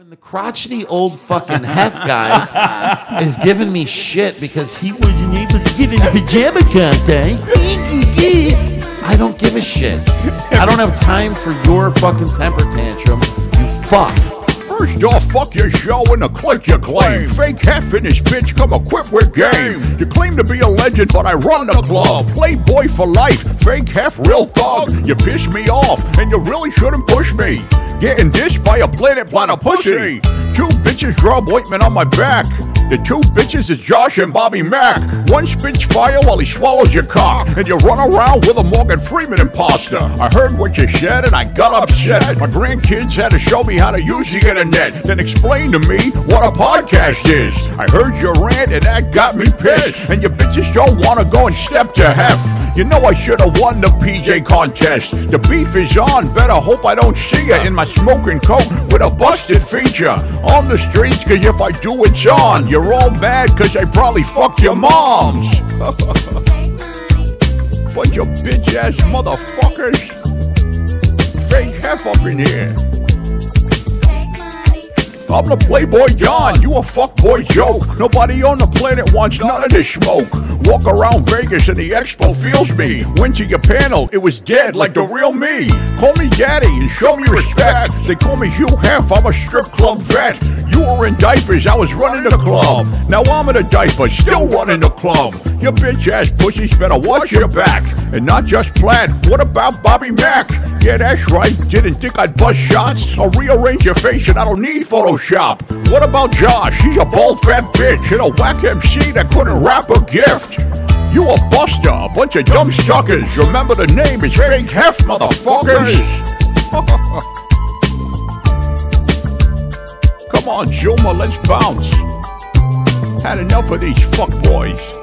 When the crotchety old fucking hef guy is giving me shit because he wasn't able to get in the pajama contest, I don't give a shit. I don't have time for your fucking temper tantrum, you fuck. First off, fuck your show and the click you claim. Fake Hef in this bitch come equipped with game. You claim to be a legend, but I run the club. Playboy for life, fake Hef real thug. You piss me off, and you really shouldn't push me. Getting dished by a planet planet pussy. Two bitches rub ointment on my back. The two bitches is Josh and Bobby Mack. One spits fire while he swallows your cock, and you run around with a Morgan Freeman imposter. I heard what you said and I got upset. My grandkids had to show me how to use the internet, then explain to me what a podcast is. I heard your rant and that got me pissed. And you bitches don't wanna go and step to hef. You know I should have won the PJ contest. The beef is on, better hope I don't see ya in my smoking coat with a busted feature. On the streets, cause if I do, it's on. You're all mad cause I probably fucked your moms. Bunch of bitch ass motherfuckers. Fake Hef up in here. I'm the Playboy John, you a fuckboy joke. Nobody on the planet wants none of this smoke. Walk around Vegas and the expo feels me. Went to your panel, it was dead like the real me. Call me daddy and show me respect. They call me Hugh Hef, I'm a strip club vet. You were in diapers, I was running the club. Now I'm in a diaper, still running the club. Your bitch ass pussies better watch your back. And not just Plat, what about Bobby Mack? Yeah, that's right, didn't think I'd bust shots. I'll rearrange your face and I don't need Photoshop. What about Josh? He's a bald fat bitch and a whack MC that couldn't rap a gift. You a buster, a bunch of dumb suckers. Remember the name is Fake Hef, motherfuckers. Come on, Juma, let's bounce. Had enough of these fuckboys.